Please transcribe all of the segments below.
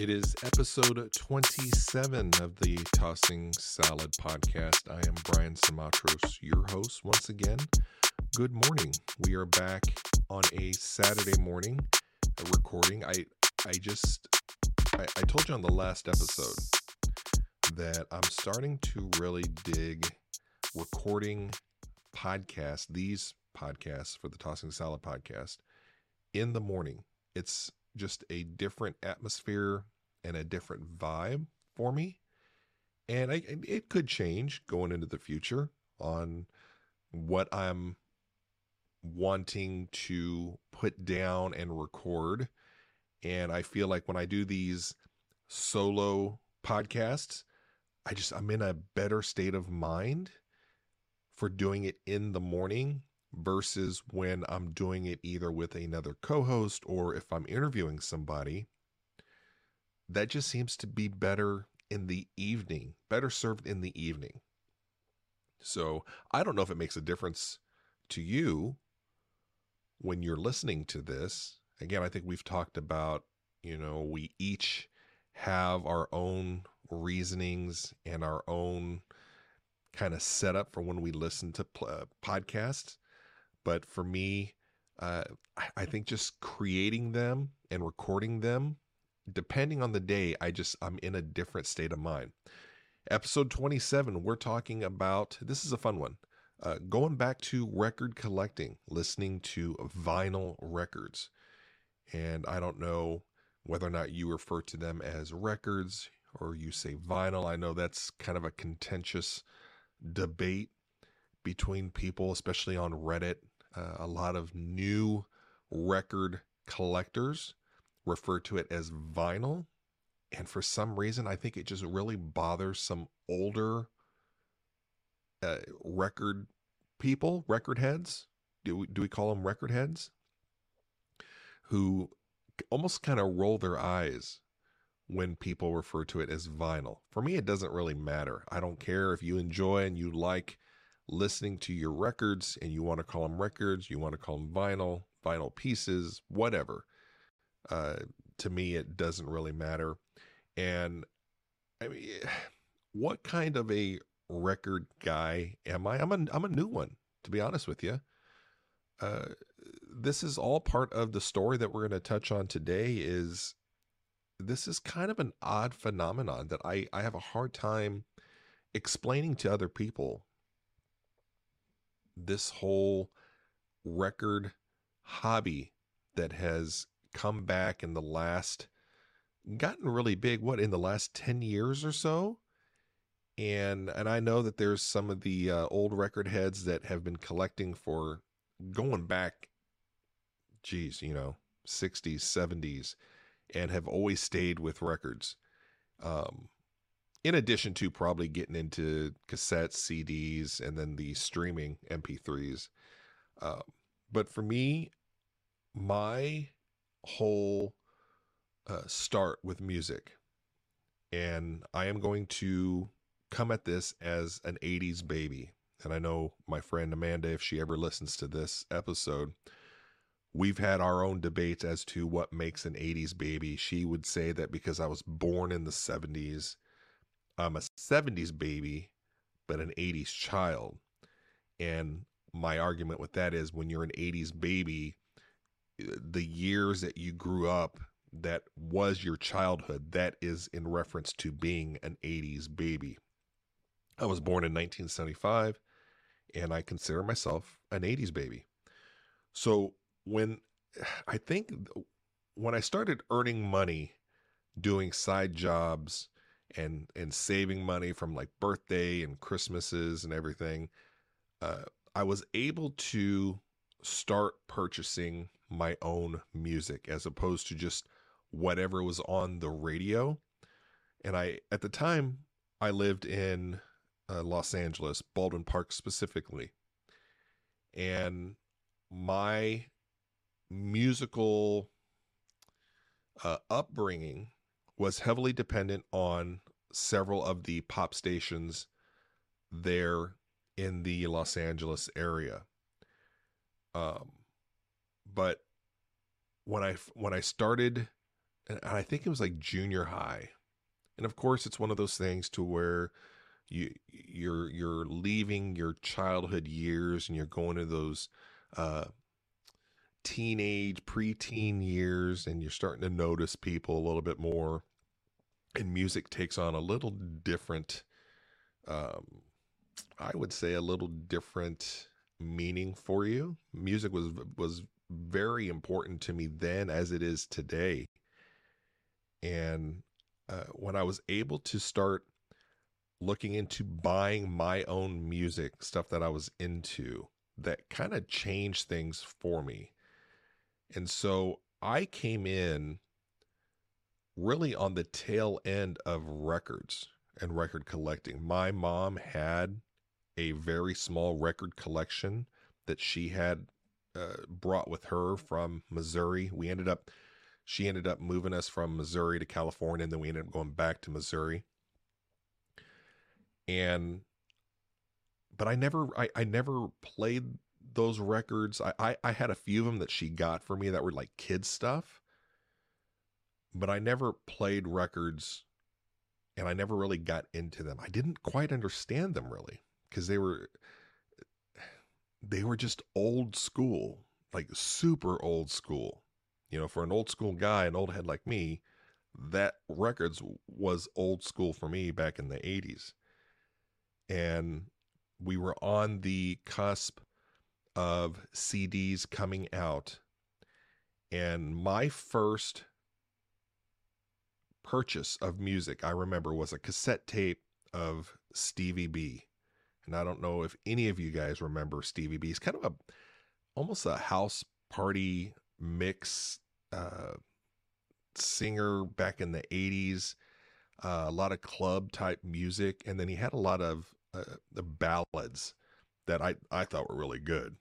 It is episode 27 of the Tossing Salad podcast. I am Brian Simatros, your host once again. Good morning. We are back on a Saturday morning recording. I I just I, I told you on the last episode that I'm starting to really dig recording podcasts, these podcasts for the Tossing Salad podcast in the morning. It's just a different atmosphere and a different vibe for me. And I, it could change going into the future on what I'm wanting to put down and record. And I feel like when I do these solo podcasts, I just, I'm in a better state of mind for doing it in the morning versus when I'm doing it either with another co host or if I'm interviewing somebody. That just seems to be better in the evening, better served in the evening. So I don't know if it makes a difference to you when you're listening to this. Again, I think we've talked about, you know, we each have our own reasonings and our own kind of setup for when we listen to uh, podcasts. But for me, uh, I think just creating them and recording them, depending on the day, I just, I'm in a different state of mind. Episode 27, we're talking about this is a fun one. Uh, going back to record collecting, listening to vinyl records. And I don't know whether or not you refer to them as records or you say vinyl. I know that's kind of a contentious debate between people, especially on Reddit uh, a lot of new record collectors refer to it as vinyl. And for some reason, I think it just really bothers some older uh, record people, record heads. Do we, do we call them record heads? Who almost kind of roll their eyes when people refer to it as vinyl. For me, it doesn't really matter. I don't care if you enjoy and you like listening to your records and you want to call them records, you want to call them vinyl, vinyl pieces, whatever. Uh, to me, it doesn't really matter. And I mean, what kind of a record guy am I? I'm a, I'm a new one, to be honest with you. Uh, this is all part of the story that we're going to touch on today is this is kind of an odd phenomenon that I, I have a hard time explaining to other people this whole record hobby that has come back in the last gotten really big what in the last 10 years or so? And and I know that there's some of the uh, old record heads that have been collecting for going back geez you know 60s 70s and have always stayed with records. Um in addition to probably getting into cassettes, CDs, and then the streaming MP3s. Uh, but for me, my whole uh, start with music, and I am going to come at this as an 80s baby. And I know my friend Amanda, if she ever listens to this episode, we've had our own debates as to what makes an 80s baby. She would say that because I was born in the 70s, I'm a 70s baby, but an 80s child. And my argument with that is when you're an 80s baby, uh, the years that you grew up that was your childhood, that is in reference to being an 80s baby. I was born in 1975 and I consider myself an 80s baby. So when I think when I started earning money doing side jobs and and saving money from like birthday and Christmases and everything, uh, I was able to start purchasing my own music as opposed to just whatever was on the radio. And I at the time I lived in uh, Los Angeles, Baldwin Park specifically, and my musical uh, upbringing was heavily dependent on several of the pop stations there in the Los Angeles area. Um, but when I when I started and I think it was like junior high. And of course, it's one of those things to where you you're you're leaving your childhood years and you're going to those uh, teenage, preteen years, and you're starting to notice people a little bit more, and music takes on a little different, um, I would say, a little different meaning for you. Music was was very important to me then, as it is today, and uh, when I was able to start looking into buying my own music, stuff that I was into, that kind of changed things for me. And so I came in really on the tail end of records and record collecting. My mom had a very small record collection that she had uh, brought with her from Missouri. We ended up, she ended up moving us from Missouri to California, and then we ended up going back to Missouri. And, but I never, I, I never played those records. I, I, I had a few of them that she got for me that were like kids stuff, but I never played records and I never really got into them. I didn't quite understand them really because they were they were just old school, like super old school. You know, for an old school guy, an old head like me, that records was old school for me back in the 80s. And we were on the cusp of CDs coming out. And my first purchase of music, I remember, was a cassette tape of Stevie B. And I don't know if any of you guys remember Stevie B. He's kind of a almost a house party mix uh, singer back in the 80s. Uh, a lot of club type music, and then he had a lot of uh, the ballads that I, I thought were really good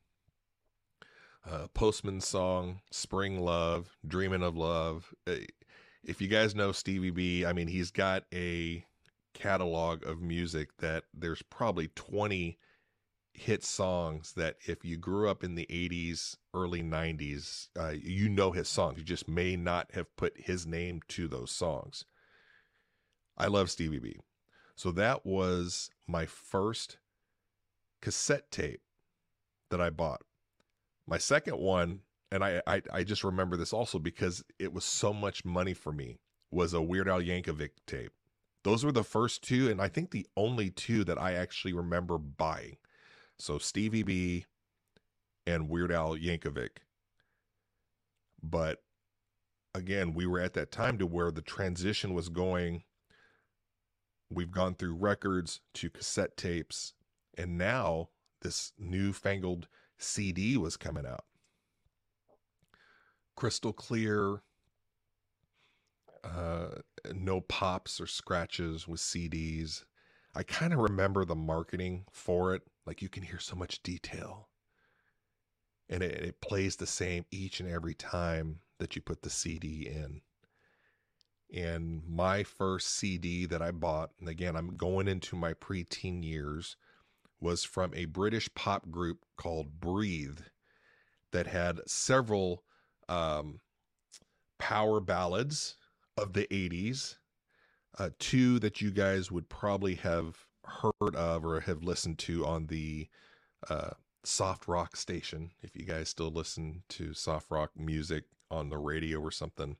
uh, Postman's song, Spring Love, Dreaming of Love. Uh, if you guys know Stevie B, I mean, he's got a catalog of music that there's probably 20 hit songs that if you grew up in the 80s, early 90s, uh, you know his songs. You just may not have put his name to those songs. I love Stevie B. So that was my first cassette tape that I bought. My second one, and I, I, I just remember this also because it was so much money for me, was a Weird Al Yankovic tape. Those were the first two, and I think the only two that I actually remember buying. So Stevie B and Weird Al Yankovic. But again, we were at that time to where the transition was going. We've gone through records to cassette tapes, and now this newfangled CD was coming out. Crystal clear, uh, no pops or scratches with CDs. I kind of remember the marketing for it. Like you can hear so much detail. And it, it plays the same each and every time that you put the CD in. And my first CD that I bought, and again, I'm going into my preteen years, was from a British pop group called Breathe that had several um, power ballads of the 80s. Uh, two that you guys would probably have heard of or have listened to on the uh, soft rock station. If you guys still listen to soft rock music on the radio or something,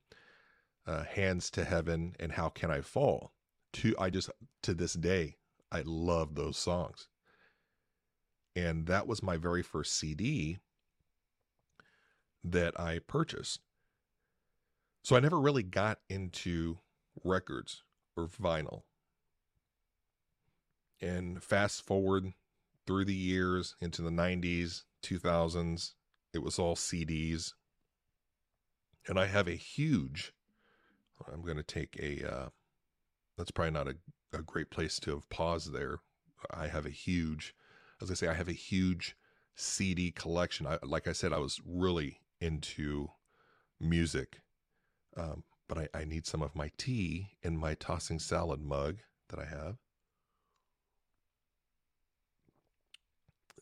uh, Hands to Heaven and How Can I Fall. To I just to this day I love those songs. And that was my very first CD that I purchased. So I never really got into records or vinyl. And fast forward through the years into the 90s, 2000s, it was all CDs. And I have a huge, I'm going to take a, uh, that's probably not a, a great place to have paused there. I have a huge as I say, I have a huge CD collection. I, like I said, I was really into music, um, but I, I need some of my tea in my tossing salad mug that I have.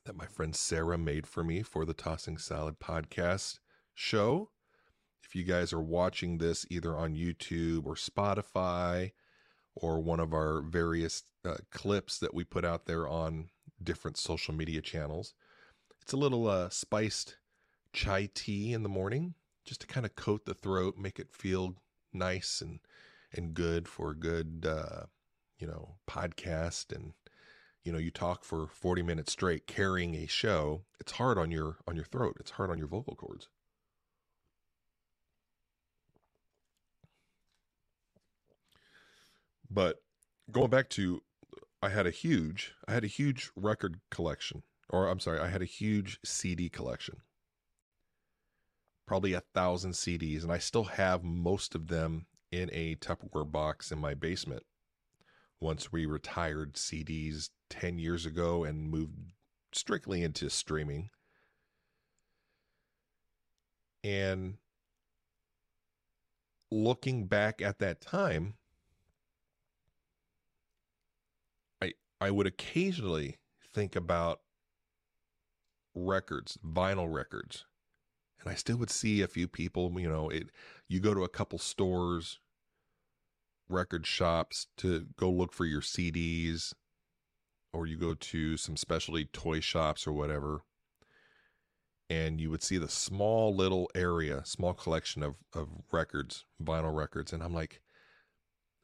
That my friend Sarah made for me for the Tossing Salad podcast show. if you guys are watching this either on YouTube or Spotify or one of our various uh, clips that we put out there on different social media channels, it's a little uh, spiced chai tea in the morning just to kind of coat the throat, make it feel nice and and good for a good uh, you know podcast. And you know you talk for 40 minutes straight carrying a show it's hard on your on your throat. It's hard on your vocal cords. But going back to i had a huge i had a huge record collection or i'm sorry i had a huge cd collection probably a thousand cds and i still have most of them in a tupperware box in my basement once we retired cds 10 years ago and moved strictly into streaming. And looking back at that time, I I would occasionally think about records, vinyl records. And I still would see a few people, you know, it you go to a couple stores, record shops to go look for your CDs or you go to some specialty toy shops or whatever, and you would see the small little area, small collection of, of records, vinyl records. And I'm like,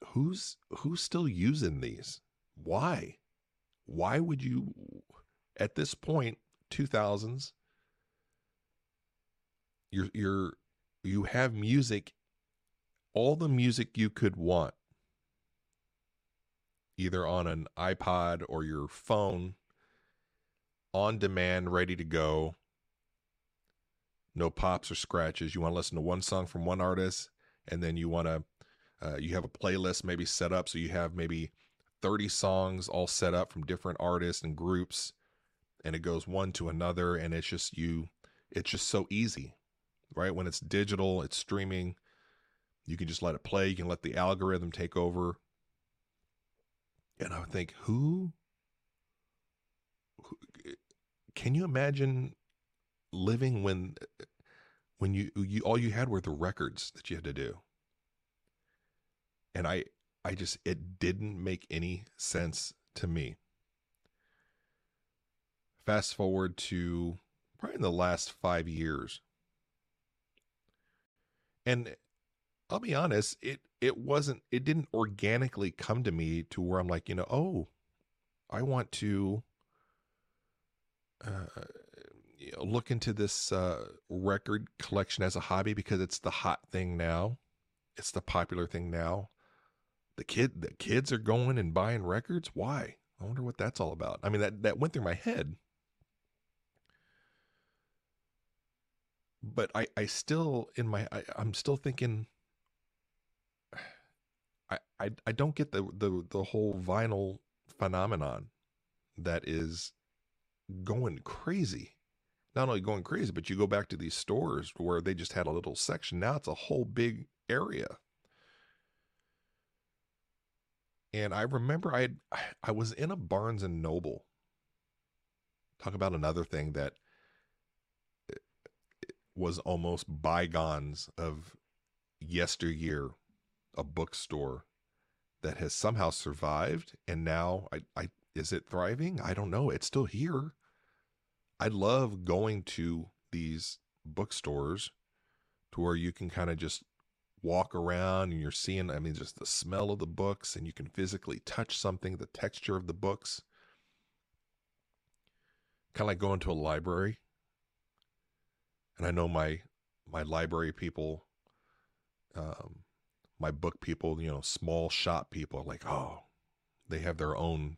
who's who's still using these? Why? Why would you at this point, 2000s, you're you're you have music all the music you could want either on an iPod or your phone, on demand, ready to go. No pops or scratches. You want to listen to one song from one artist, and then you want to, uh, you have a playlist maybe set up. So you have maybe 30 songs all set up from different artists and groups, and it goes one to another. And it's just you, it's just so easy, right? When it's digital, it's streaming. You can just let it play. You can let the algorithm take over and I would think, who, who can you imagine living when when you, you all you had were the records that you had to do and i i just it didn't make any sense to me fast forward to probably in the last five years and I'll be honest, it it wasn't it didn't organically come to me to where I'm like, you know, oh, I want to uh, you know, look into this uh, record collection as a hobby because it's the hot thing now. It's the popular thing now. The kid the kids are going and buying records. Why? I wonder what that's all about. I mean, that that went through my head. But I, I still in my I, I'm still thinking I, I, I don't get the, the the whole vinyl phenomenon that is going crazy. Not only going crazy, but you go back to these stores where they just had a little section. Now it's a whole big area. And I remember I I was in a Barnes and Noble. Talk about another thing that was almost bygones of yesteryear a bookstore that has somehow survived and now I, I is it thriving? I don't know. It's still here. I love going to these bookstores to where you can kind of just walk around and you're seeing I mean just the smell of the books and you can physically touch something, the texture of the books. Kind of like going to a library. And I know my my library people um, my book people, you know, small shop people, like, oh, they have their own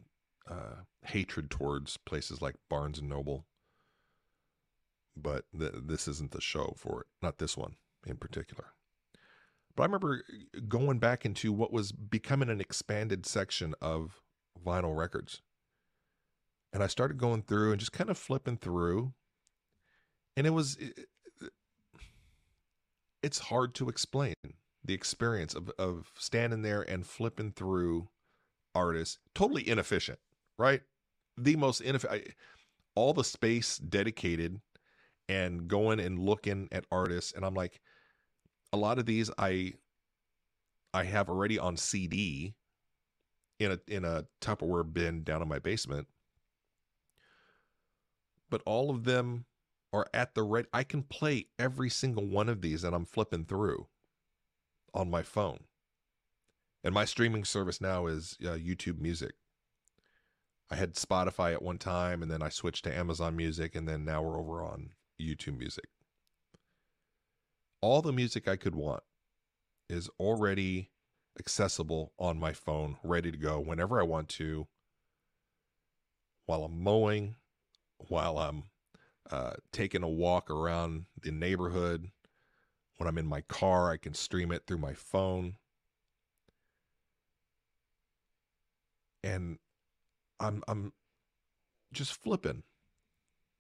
uh, hatred towards places like Barnes and Noble. But th- this isn't the show for it, not this one in particular. But I remember going back into what was becoming an expanded section of vinyl records. And I started going through and just kind of flipping through. And it was, it, it's hard to explain the experience of, of standing there and flipping through artists totally inefficient right the most inefficient all the space dedicated and going and looking at artists and i'm like a lot of these I I have already on CD in a in a Tupperware bin down in my basement. But all of them are at the right I can play every single one of these that I'm flipping through on my phone. And my streaming service now is uh, YouTube Music. I had Spotify at one time and then I switched to Amazon Music and then now we're over on YouTube Music. All the music I could want is already accessible on my phone, ready to go whenever I want to, while I'm mowing, while I'm uh, taking a walk around the neighborhood. When I'm in my car, I can stream it through my phone. And I'm I'm just flipping.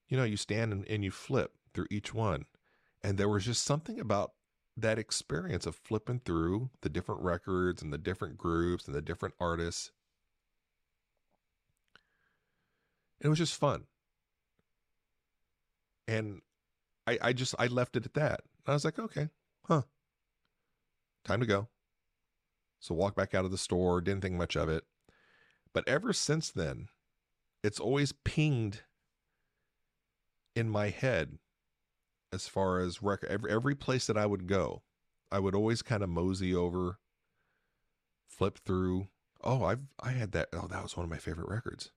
You know, you stand and, and you flip through each one. And there was just something about that experience of flipping through the different records and the different groups and the different artists. It was just fun. And I, I just I left it at that. I was like, okay, huh. Time to go. So walk back out of the store, didn't think much of it. But ever since then, it's always pinged in my head as far as record every, every place that I would go, I would always kind of mosey over, flip through. Oh, I've I had that. Oh, that was one of my favorite records.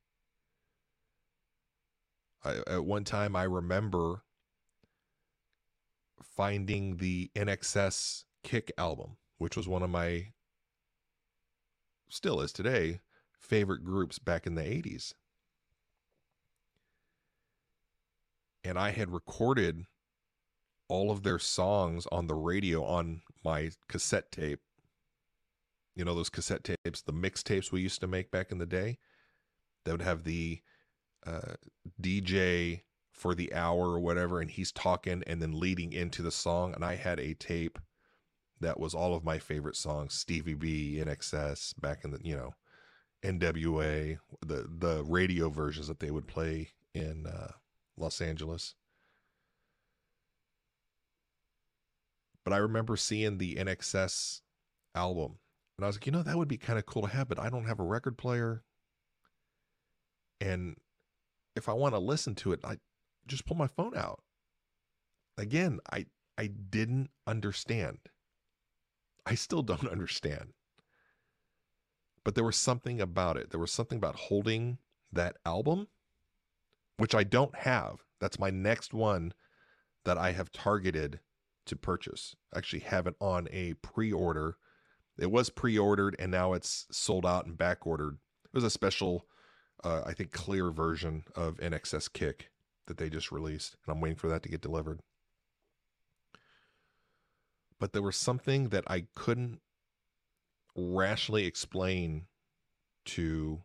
I, at one time, I remember finding the INXS Kick album, which was one of my, still is today, favorite groups back in the 80s. And I had recorded all of their songs on the radio on my cassette tape. You know, those cassette tapes, the mixtapes we used to make back in the day. That would have the uh, DJ for the hour or whatever, and he's talking and then leading into the song. And I had a tape that was all of my favorite songs Stevie B, INXS, back in the, you know, NWA, the, the radio versions that they would play in uh, Los Angeles. But I remember seeing the INXS album and I was like, you know, that would be kind of cool to have, but I don't have a record player. And if I want to listen to it, I just pull my phone out. Again, I I didn't understand. I still don't understand. But there was something about it. There was something about holding that album, which I don't have. That's my next one that I have targeted to purchase. I actually have it on a pre-order. It was pre-ordered and now it's sold out and back ordered. It was a special, uh, I think, clear version of INXS Kick that they just released, and I'm waiting for that to get delivered. But there was something that I couldn't rationally explain to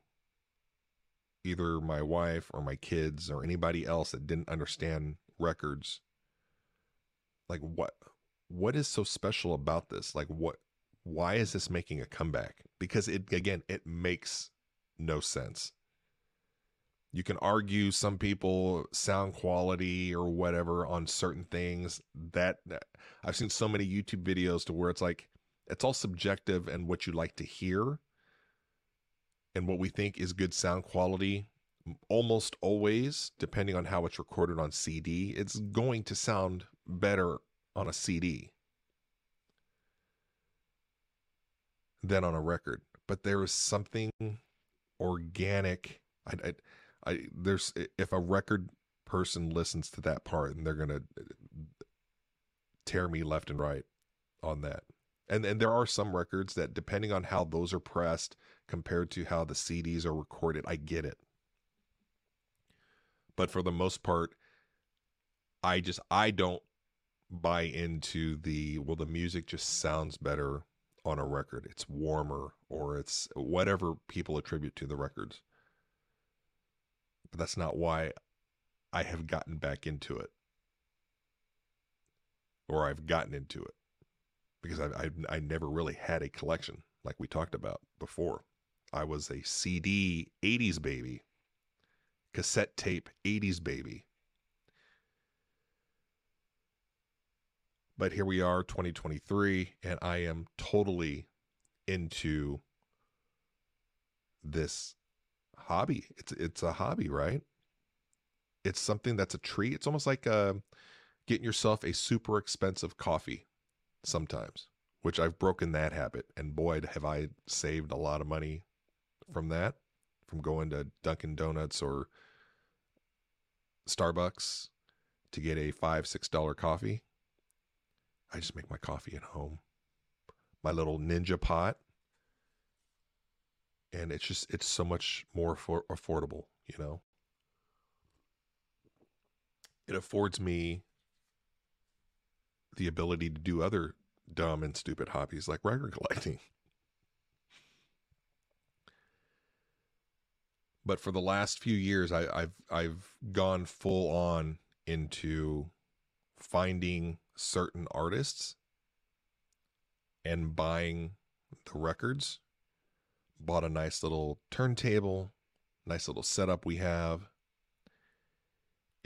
either my wife or my kids or anybody else that didn't understand records. Like what what is so special about this? Like what why is this making a comeback? Because it again it makes no sense you can argue some people sound quality or whatever on certain things that i've seen so many youtube videos to where it's like it's all subjective and what you like to hear and what we think is good sound quality almost always depending on how it's recorded on cd it's going to sound better on a CD than on a record. But there is something organic. I, I, I, there's if a record person listens to that part, and they're gonna uh, tear me left and right on that. And and there are some records that, depending on how those are pressed compared to how the CDs are recorded, I get it. But for the most part, I just I don't buy into the well the music just sounds better on a record it's warmer or it's whatever people attribute to the records but that's not why i have gotten back into it. Or i've gotten into it. Because i i i never really had a collection like we talked about before. I was a cd 80s baby. Cassette tape 80s baby. But here we are, 2023, and I am totally into this hobby. It's it's a hobby, right? It's something that's a treat. It's almost like uh, getting yourself a super expensive coffee sometimes, which I've broken that habit. And boy, have I saved a lot of money from that, from going to Dunkin' Donuts or Starbucks to get a five, six dollar coffee. I just make my coffee at home. My little ninja pot. And it's just, it's so much more for, affordable, you know? It affords me the ability to do other dumb and stupid hobbies like record collecting. But for the last few years, I, I've I've gone full on into finding certain artists and buying the records. Bought a nice little turntable, nice little setup we have.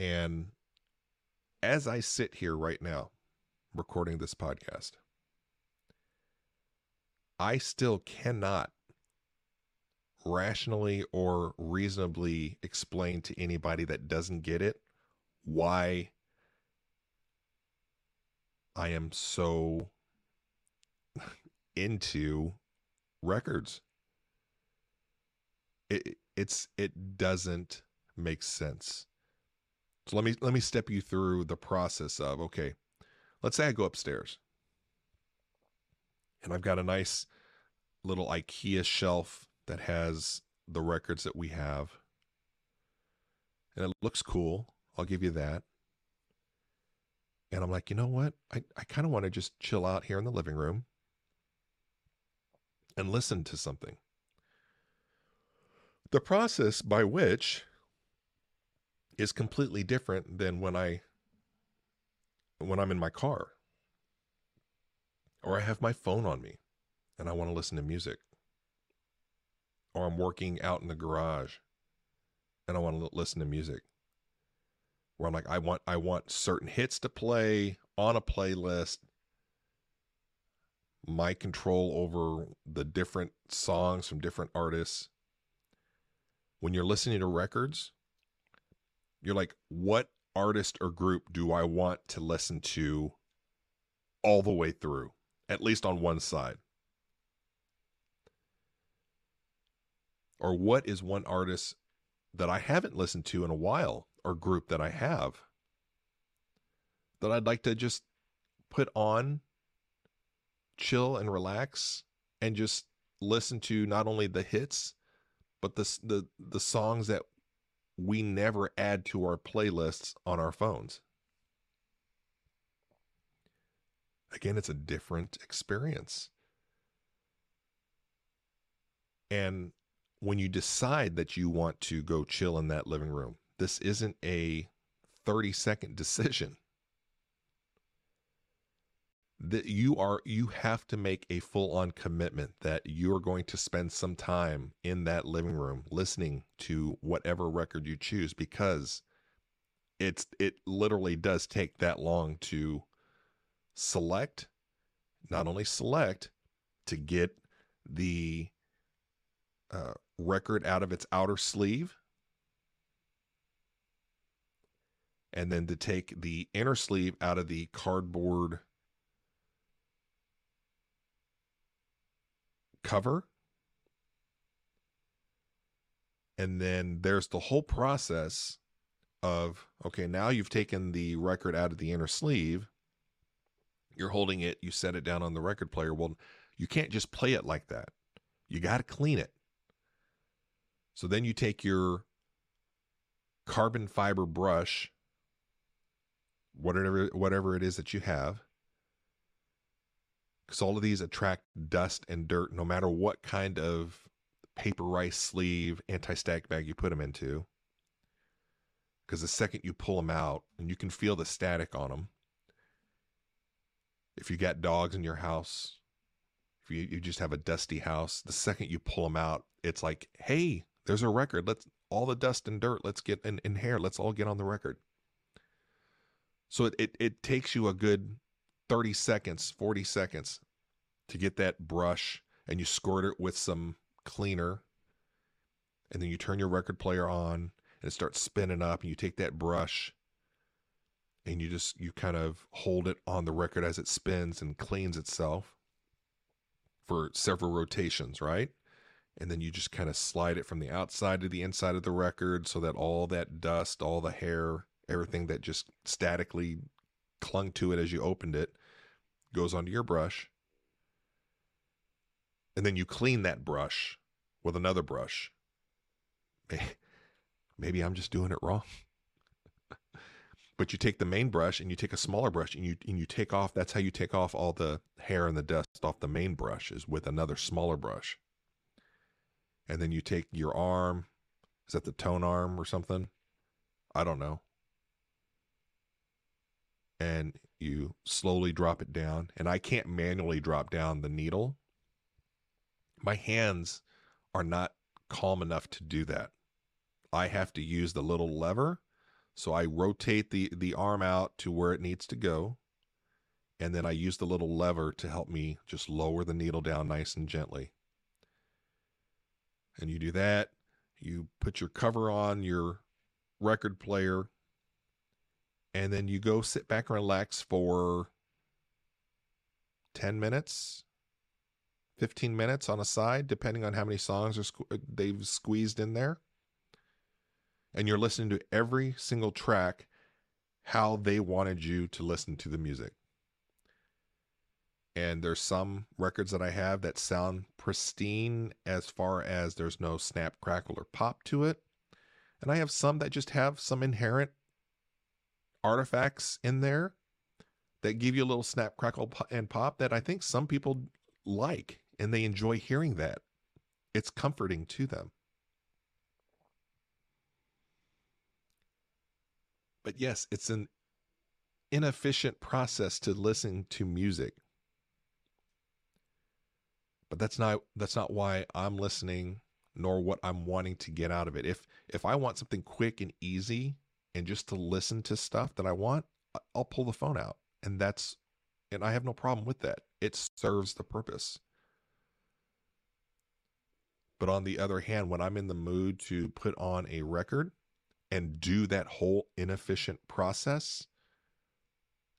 And as I sit here right now recording this podcast, I still cannot rationally or reasonably explain to anybody that doesn't get it why I am so into records. It it's it doesn't make sense. So let me let me step you through the process of okay, let's say I go upstairs and I've got a nice little IKEA shelf that has the records that we have. And it looks cool. I'll give you that. And I'm like, you know what? I, I kind of want to just chill out here in the living room and listen to something. The process by which is completely different than when I when I'm in my car or I have my phone on me and I want to listen to music or I'm working out in the garage and I want to listen to music. Where I'm like, I want I want certain hits to play on a playlist. My control over the different songs from different artists. When you're listening to records, you're like, what artist or group do I want to listen to all the way through, at least on one side? or what is one artist that I haven't listened to in a while or group that I have that I'd like to just put on, chill and relax and just listen to not only the hits but the the the songs that we never add to our playlists on our phones. Again, it's a different experience. And when you decide that you want to go chill in that living room, this isn't a 30 second decision. That you are you have to make a full on commitment that you're going to spend some time in that living room listening to whatever record you choose because it's it literally does take that long to select not only select to get the uh, record out of its outer sleeve and then to take the inner sleeve out of the cardboard cover. And then there's the whole process of okay, now you've taken the record out of the inner sleeve, you're holding it, you set it down on the record player. Well, you can't just play it like that. You got to clean it. So then you take your carbon fiber brush, whatever whatever it is that you have, because all of these attract dust and dirt, no matter what kind of paper rice sleeve anti-static bag you put them into. Because the second you pull them out, and you can feel the static on them. If you got dogs in your house, if you, you just have a dusty house, the second you pull them out, it's like, hey, there's a record. Let's all the dust and dirt. Let's get in, in hair. Let's all get on the record. So it, it, it takes you a good 30 seconds, 40 seconds to get that brush and you squirt it with some cleaner. And then you turn your record player on and it starts spinning up and you take that brush and you just you kind of hold it on the record as it spins and cleans itself for several rotations, right? And then you just kind of slide it from the outside to the inside of the record so that all that dust, all the hair, everything that just statically clung to it as you opened it goes onto your brush. And then you clean that brush with another brush. Maybe I'm just doing it wrong. but you take the main brush and you take a smaller brush and you and you take off that's how you take off all the hair and the dust off the main brush is with another smaller brush and then you take your arm is that the tone arm or something i don't know and you slowly drop it down and i can't manually drop down the needle my hands are not calm enough to do that i have to use the little lever so I rotate the, the arm out to where it needs to go. And then I use the little lever to help me just lower the needle down nice and gently. And you do that. You put your cover on your record player. And then you go sit back and relax for 10 minutes, 15 minutes on a side, depending on how many songs are sque- uh, they've squeezed in there and you're listening to every single track how they wanted you to listen to the music. And there's some records that I have that sound pristine as far as there's no snap, crackle, or pop to it. And I have some that just have some inherent artifacts in there that give you a little snap, crackle, and pop that I think some people like and they enjoy hearing that. It's comforting to them. But yes, it's an inefficient process to listen to music. But that's not that's not why I'm listening nor what I'm wanting to get out of it. If if I want something quick and easy and just to listen to stuff that I want, I'll pull the phone out. And that's and I have no problem with that. It serves the purpose. But on the other hand, when I'm in the mood to put on a record, and do that whole inefficient process,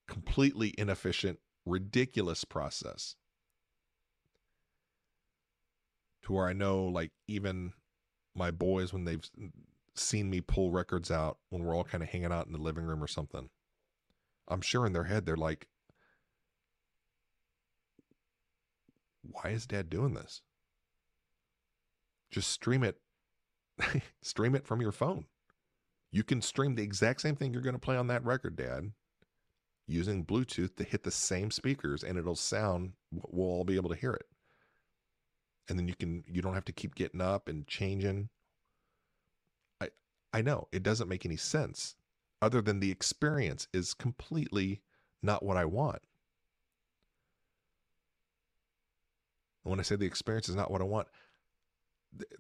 completely inefficient, ridiculous process. To where I know, like, even my boys, when they've seen me pull records out when we're all kind of hanging out in the living room or something, I'm sure in their head, they're like, why is dad doing this? Just stream it, stream it from your phone. You can stream the exact same thing you're going to play on that record, Dad, using Bluetooth to hit the same speakers and it'll sound, we'll all be able to hear it. And then you can, you don't have to keep getting up and changing. I, know it doesn't make any sense other than the experience is completely not what I want. when I say the experience is not what I want,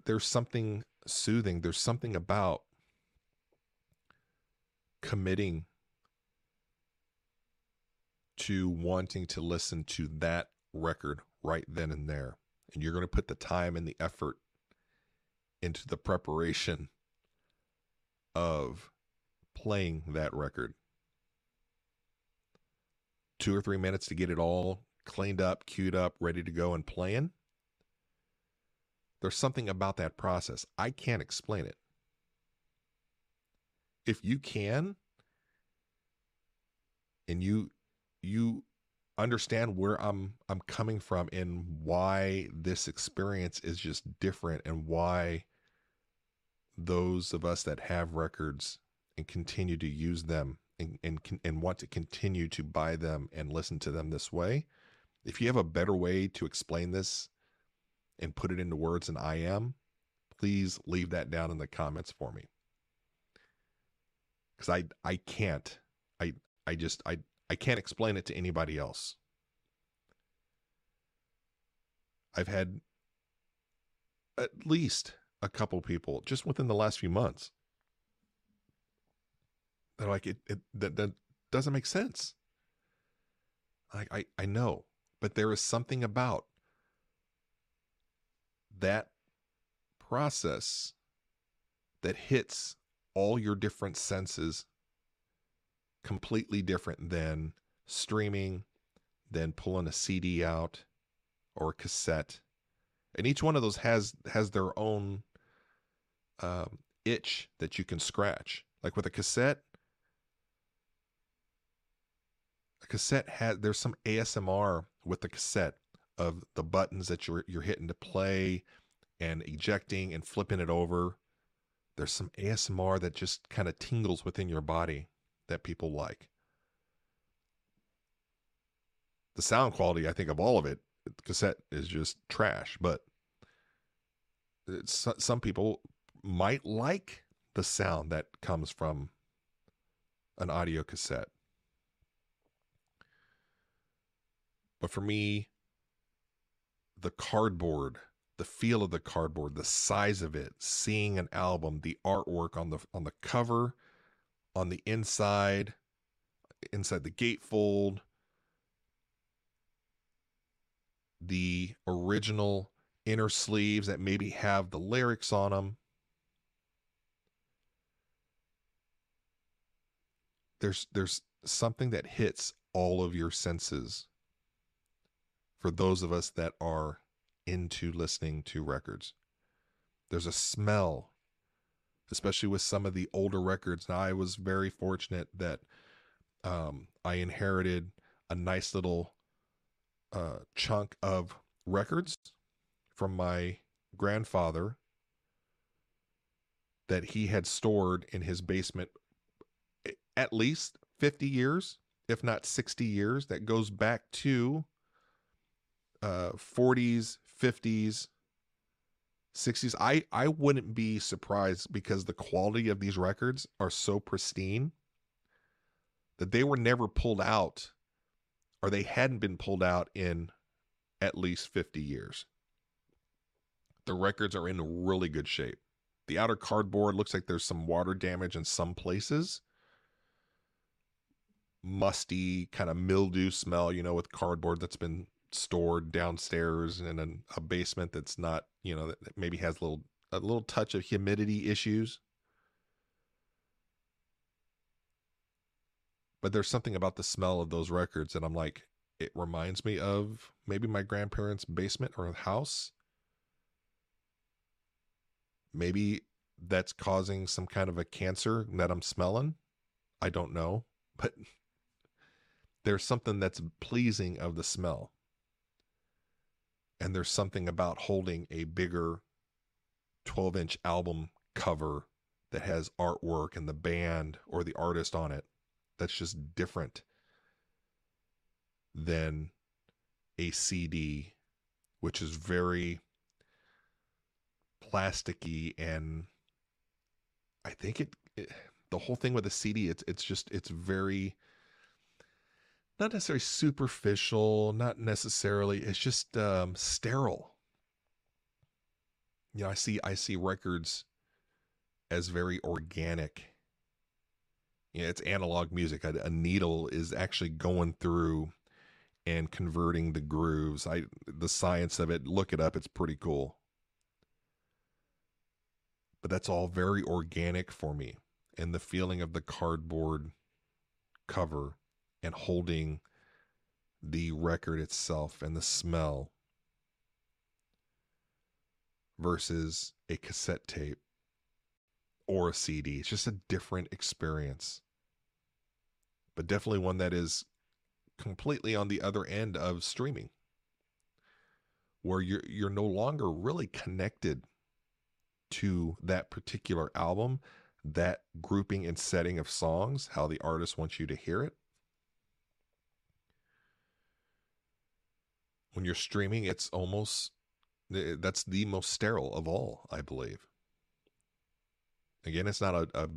there's something soothing. There's something about committing to wanting to listen to that record right then and there. And you're going to put the time and the effort into the preparation of playing that record. Two or three minutes to get it all cleaned up, queued up, ready to go and playing. There's something about that process. I can't explain it if you can and you you understand where I'm I'm coming from and why this experience is just different and why those of us that have records and continue to use them and and and want to continue to buy them and listen to them this way if you have a better way to explain this and put it into words than I am please leave that down in the comments for me because I I can't I I just I I can't explain it to anybody else. I've had at least a couple people just within the last few months. They're like it, it that, that doesn't make sense. Like, I, I know, but there is something about that process that hits all your different senses completely different than streaming, than pulling a CD out or a cassette. And each one of those has has their own um, itch that you can scratch. Like with a cassette, a cassette has there's some ASMR with the cassette of the buttons that you're you're hitting to play and ejecting and flipping it over. There's some ASMR that just kind of tingles within your body that people like. The sound quality, I think, of all of it, cassette is just trash, but some people might like the sound that comes from an audio cassette. But for me, the cardboard, the feel of the cardboard, the size of it, seeing an album, the artwork on the on the cover, on the inside, inside the gatefold, the original inner sleeves that maybe have the lyrics on them. There's there's something that hits all of your senses for those of us that are into listening to records. There's a smell, especially with some of the older records. Now, I was very fortunate that um, I inherited a nice little uh, chunk of records from my grandfather that he had stored in his basement at least 50 years, if not 60 years. That goes back to uh, 40s, 50s, 60s. I I wouldn't be surprised because the quality of these records are so pristine that they were never pulled out or they hadn't been pulled out in at least 50 years. The records are in really good shape. The outer cardboard looks like there's some water damage in some places. Musty, kind of mildew smell, you know, with cardboard that's been stored downstairs in an, a basement that's not, you know, that maybe has a little a little touch of humidity issues. But there's something about the smell of those records and I'm like it reminds me of maybe my grandparents' basement or house. Maybe that's causing some kind of a cancer that I'm smelling. I don't know, but there's something that's pleasing of the smell. And there's something about holding a bigger 12 inch album cover that has artwork and the band or the artist on it that's just different than a CD, which is very plasticky and I think it, it the whole thing with a CD it's it's just it's very not necessarily superficial, not necessarily. It's just um, sterile. You know, I see I see records as very organic. You know, it's analog music. A, a needle is actually going through and converting the grooves. I the science of it, look it up. It's pretty cool. But that's all very organic for me, and the feeling of the cardboard cover and holding the record itself and the smell versus a cassette tape or a CD. It's just a different experience. But definitely one that is completely on the other end of streaming where you're you're no longer really connected to that particular album, that grouping and setting of songs, how the artist wants you to hear it. When you're streaming, it's almost eh, that's the most sterile of all, I believe. Again, it's not a, a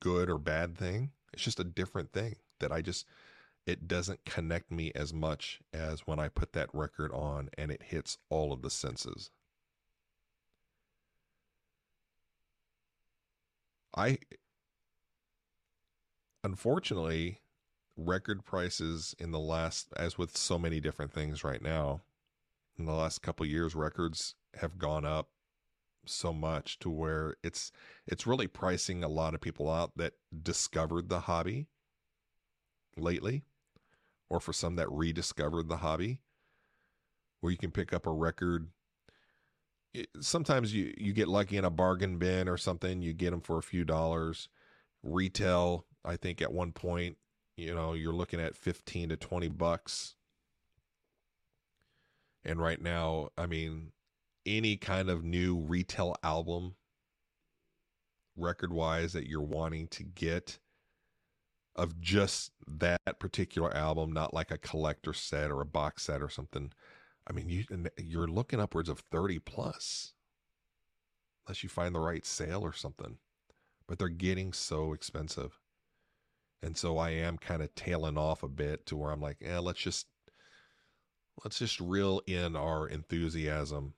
good or bad thing. It's just a different thing that I just it doesn't connect me as much as when I put that record on and it hits all of the senses. I unfortunately record prices in the last as with so many different things right now in the last couple years records have gone up so much to where it's it's really pricing a lot of people out that discovered the hobby lately or for some that rediscovered the hobby where you can pick up a record. Sometimes you you get lucky in a bargain bin or something you get them for a few dollars. Retail i think at one point you know you're looking at 15 to 20 bucks. And right now i mean any kind of new retail album record wise that you're wanting to get of just that particular album not like a collector set or a box set or something i mean you you're looking upwards of 30 plus unless you find the right sale or something. But they're getting so expensive and so I am kind of tailing off a bit to where I'm like, yeah, let's just let's just reel in our enthusiasm.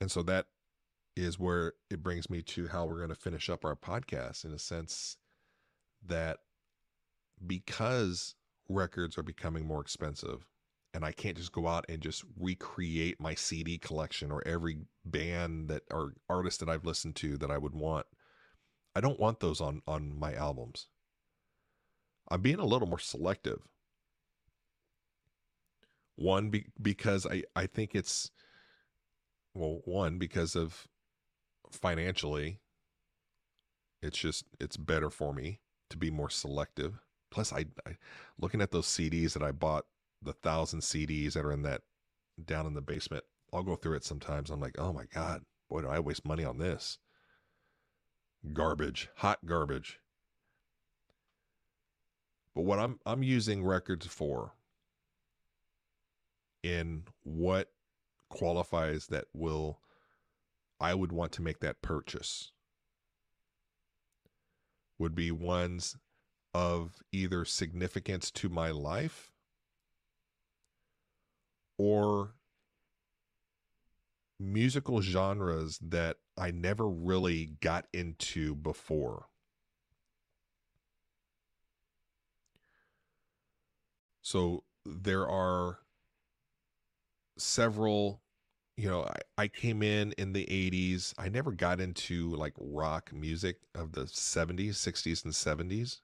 And so that is where it brings me to how we're going to finish up our podcast in a sense that because records are becoming more expensive and I can't just go out and just recreate my CD collection or every band that or artist that I've listened to that I would want I don't want those on on my albums. I'm being a little more selective. One be, because I I think it's well one because of financially it's just it's better for me to be more selective. Plus I, I looking at those CDs that I bought the thousand CDs that are in that down in the basement. I'll go through it sometimes. I'm like, oh my God, boy, do I waste money on this? Garbage, hot garbage. But what I'm I'm using records for in what qualifies that will I would want to make that purchase would be ones of either significance to my life or musical genres that I never really got into before. So there are several, you know, I, I came in in the 80s. I never got into like rock music of the 70s, 60s, and 70s.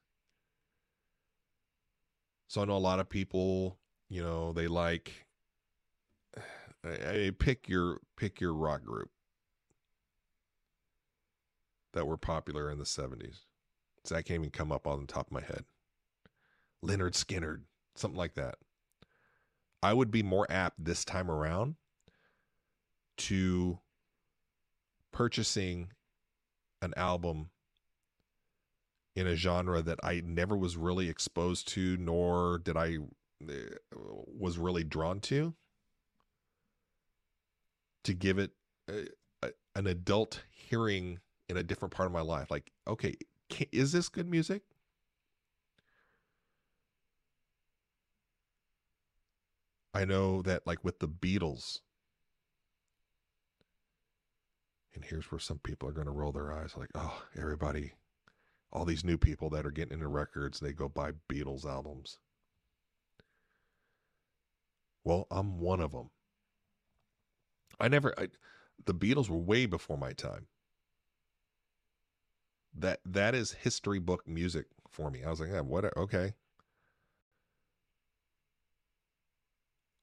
So I know a lot of people, you know, they like I, I pick your pick your rock group that were popular in the 70s. So that can't even come up on the top of my head. Lynyrd Skynyrd, something like that. I would be more apt this time around to purchasing an album in a genre that I never was really exposed to, nor did I uh, was really drawn to to give it a, a, an adult hearing in a different part of my life. Like, okay, can, is this good music? I know that, like with the Beatles, and here's where some people are going to roll their eyes like, oh, everybody, all these new people that are getting into records, they go buy Beatles albums. Well, I'm one of them. I never, I, the Beatles were way before my time. That that is history book music for me. I was like, yeah, what? Okay.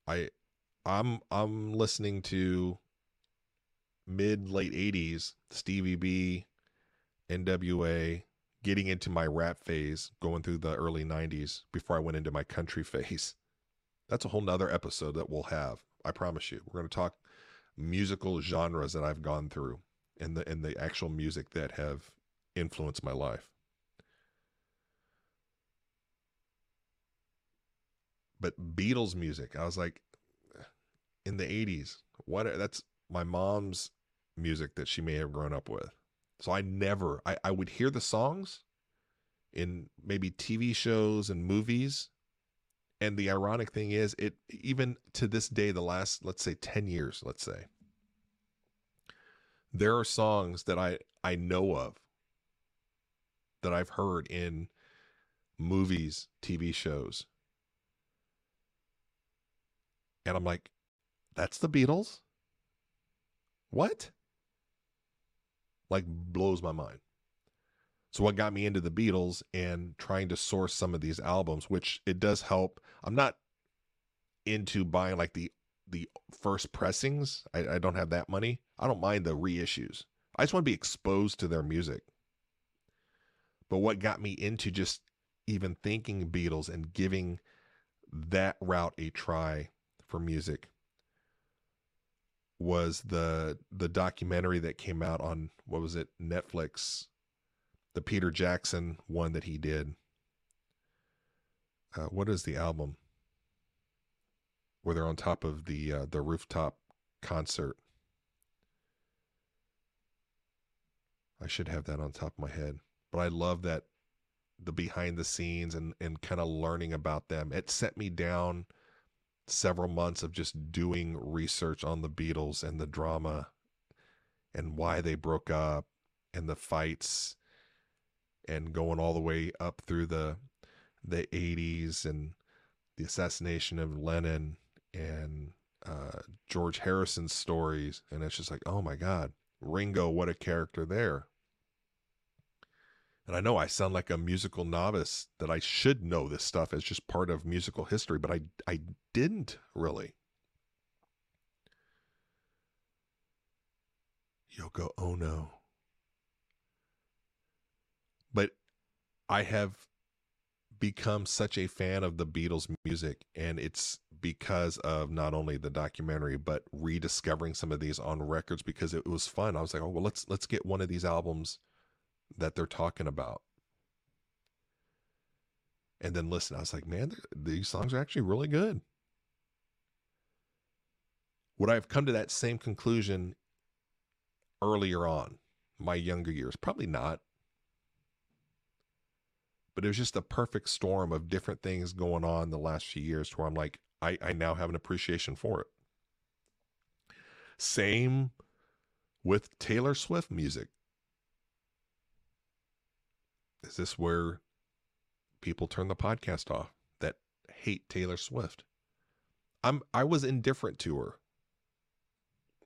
I, I'm I'm listening to mid late '80s Stevie B, N.W.A. Getting into my rap phase, going through the early '90s before I went into my country phase. That's a whole nother episode that we'll have. I promise you. We're going to talk musical genres that I've gone through and the and the actual music that have influenced my life. But Beatles music, I was like in the 80s, what that's my mom's music that she may have grown up with. So I never I, I would hear the songs in maybe TV shows and movies. And the ironic thing is it even to this day, the last let's say 10 years, let's say, there are songs that I I know of that I've heard in movies, TV shows. And I'm like, that's the Beatles? What? Like, blows my mind. So, what got me into the Beatles and trying to source some of these albums, which it does help. I'm not into buying like the the first pressings. I, I don't have that money. I don't mind the reissues. I just want to be exposed to their music. But what got me into just even thinking Beatles and giving that route a try for music was the the documentary that came out on what was it Netflix the Peter Jackson one that he did. Uh, what is the album? Where they're on top of the uh, the rooftop concert. I should have that on top of my head but I love that the behind the scenes and and kind of learning about them. It set me down several months of just doing research on the Beatles and the drama and why they broke up and the fights and going all the way up through the the 80s and the assassination of Lennon and uh, George Harrison's stories. And it's just like oh my god Ringo what a character there and I know I sound like a musical novice that I should know this stuff as just part of musical history, but I I didn't really. Yoko Ono. But I have become such a fan of the Beatles music and it's because of not only the documentary but rediscovering some of these on records because it was fun. I was like, "Oh, well let's let's get one of these albums that they're talking about. And then listen, I was like, man, these songs are actually really good. Would I have come to that same conclusion earlier on, my younger years? Probably not. But it was just a perfect storm of different things going on the last few years to where I'm like, I, I now have an appreciation for it. Same with Taylor Swift music. Is this where people turn the podcast off that hate Taylor Swift? I'm I was indifferent to her.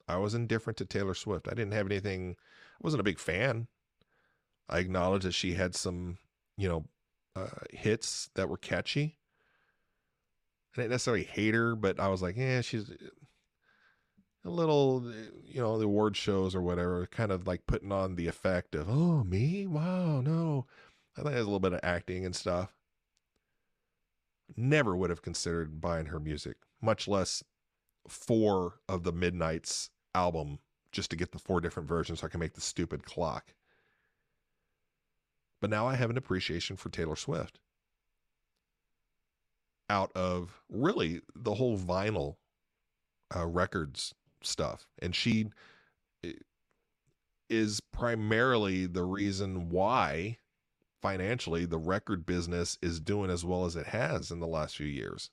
I was indifferent to Taylor Swift. I didn't have anything I wasn't a big fan. I acknowledge that she had some, you know, uh, hits that were catchy. I didn't necessarily hate her, but I was like, yeah, she's a little, you know, the award shows or whatever, kind of like putting on the effect of, oh, me? Wow, no. I think there's a little bit of acting and stuff. Never would have considered buying her music, much less four of the Midnights album just to get the four different versions so I can make the stupid clock. But now I have an appreciation for Taylor Swift. Out of really the whole vinyl uh, records stuff. And she eh, is primarily the reason why financially the record business is doing as well as it has in the last few years.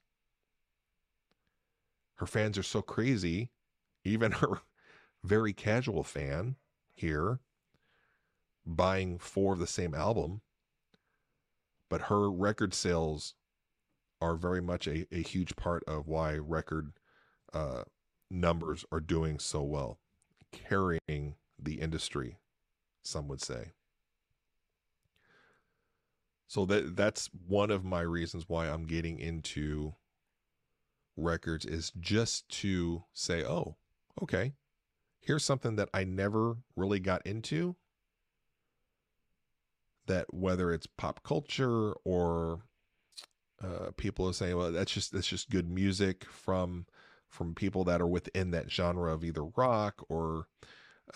Her fans are so crazy, even her very casual fan here buying four of the same album, but her record sales are very much a, a huge part of why record uh, numbers are doing so well, carrying the industry, some would say. So that that's one of my reasons why I'm getting into records is just to say, "Oh, okay. Here's something that I never really got into that whether it's pop culture or uh, people are saying, well, that's just that's just good music from from people that are within that genre of either rock or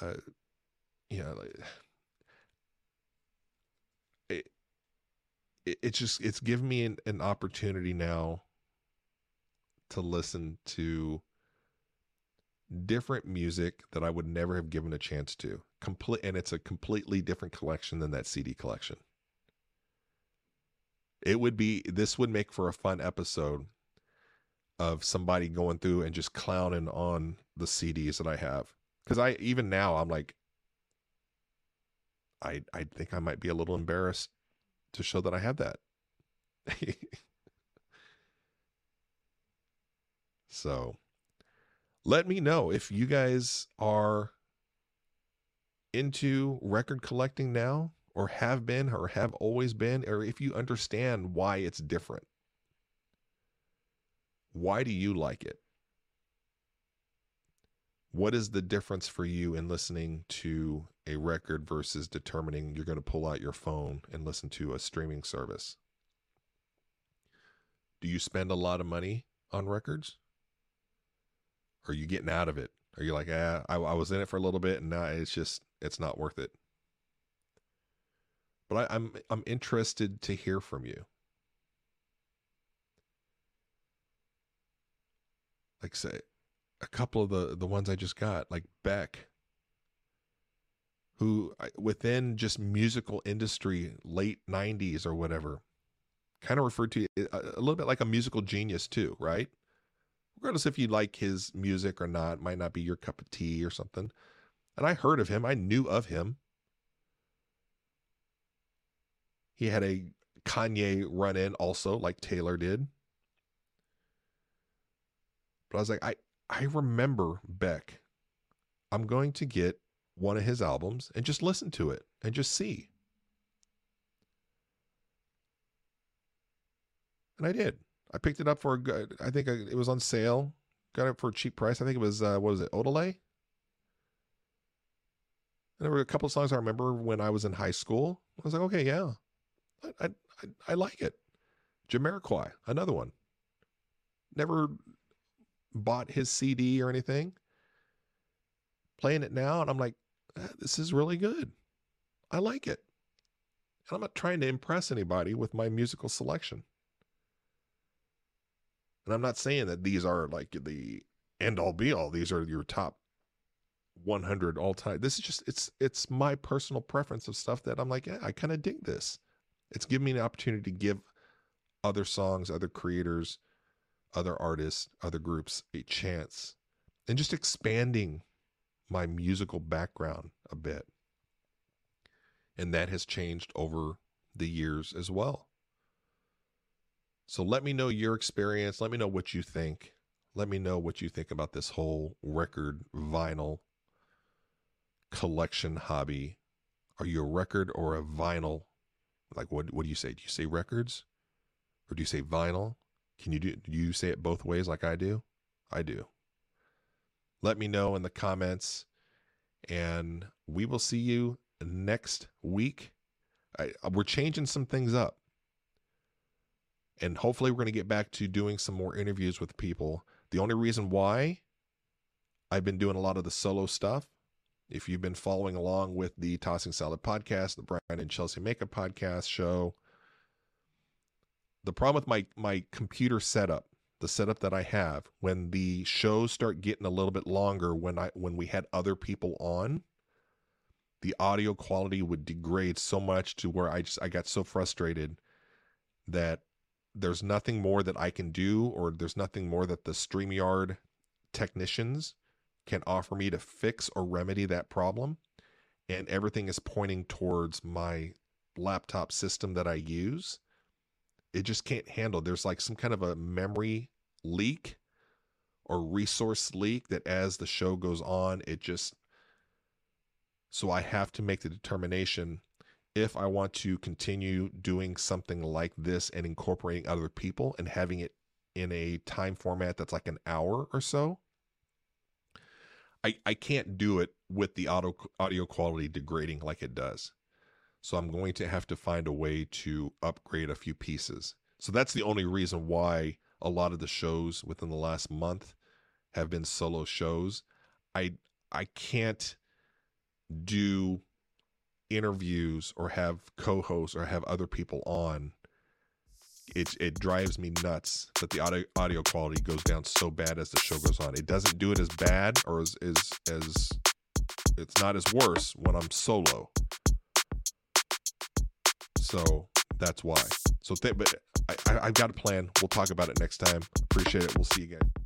uh, you know it, it's just it's given me an, an opportunity now to listen to different music that I would never have given a chance to. Complete and it's a completely different collection than that CD collection. It would be this would make for a fun episode of somebody going through and just clowning on the CDs that I have. Cuz I even now I'm like I I think I might be a little embarrassed to show that I have that. so let me know if you guys are into record collecting now or have been or have always been or if you understand why it's different why do you like it what is the difference for you in listening to a record versus determining you're going to pull out your phone and listen to a streaming service? Do you spend a lot of money on records? Are you getting out of it? Are you like, ah, I, I was in it for a little bit and now it's just, it's not worth it? But I, I'm, I'm interested to hear from you. Like say, a couple of the the ones I just got, like Beck, who within just musical industry, late '90s or whatever, kind of referred to a, uh, a little bit like a musical genius too, right? Regardless if you like his music or not, might not be your cup of tea or something. And I heard of him, I knew of him. He had a Kanye run in also, like Taylor did. But I was like, I, I remember Beck. I'm going to get one of his albums and just listen to it and just see. And I did. I picked it up for a good, I think it was on sale. Got it for a cheap price. I think it was, uh, what was it, Odelay? And there were a couple of songs I remember when I was in high school. I was like, okay, yeah, I, I, I like it. Jamiroquai, another one. Never bought his CD or anything. Playing it now, and I'm like, ah, this is really good. I like it. And I'm not trying to impress anybody with my musical selection. And I'm not saying that these are like the end all be all. These are your top 100 all time. This is just it's it's my personal preference of stuff that I'm like, yeah, I kind of dig this. It's giving me an opportunity to give other songs, other creators, other artists, other groups a chance and just expanding my musical background a bit. And that has changed over the years as well. So let me know your experience. Let me know what you think. Let me know what you think about this whole record vinyl collection hobby. Are you a record or a vinyl? Like what what do you say? Do you say records? Or do you say vinyl? Can you do, do you say it both ways like I do? I do. Let me know in the comments and we will see you next week. I, uh, we're changing some things up. And hopefully, we're going to get back to doing some more interviews with people. The only reason why I've been doing a lot of the solo stuff, if you've been following along with the Tossing Salad podcast, the Brian and Chelsea Makeup podcast show, the problem with my my computer setup the setup that i have when the shows start getting a little bit longer when i when we had other people on the audio quality would degrade so much to where i just i got so frustrated that there's nothing more that i can do or there's nothing more that the streamyard technicians can offer me to fix or remedy that problem and everything is pointing towards my laptop system that i use it just can't handle. There's like some kind of a memory leak or resource leak that as the show goes on, it just so I have to make the determination if I want to continue doing something like this and incorporating other people and having it in a time format that's like an hour or so. I, I can't do it with the audio audio quality degrading like it does. So I'm going to have to find a way to upgrade a few pieces. So that's the only reason why a lot of the shows within the last month have been solo shows. I I can't do interviews or have co-hosts or have other people on. It it drives me nuts that the audio audio quality goes down so bad as the show goes on. It doesn't do it as bad or as as, as it's not as worse when I'm solo. So that's why. So, th- but I, I've got a plan. We'll talk about it next time. Appreciate it. We'll see you guys.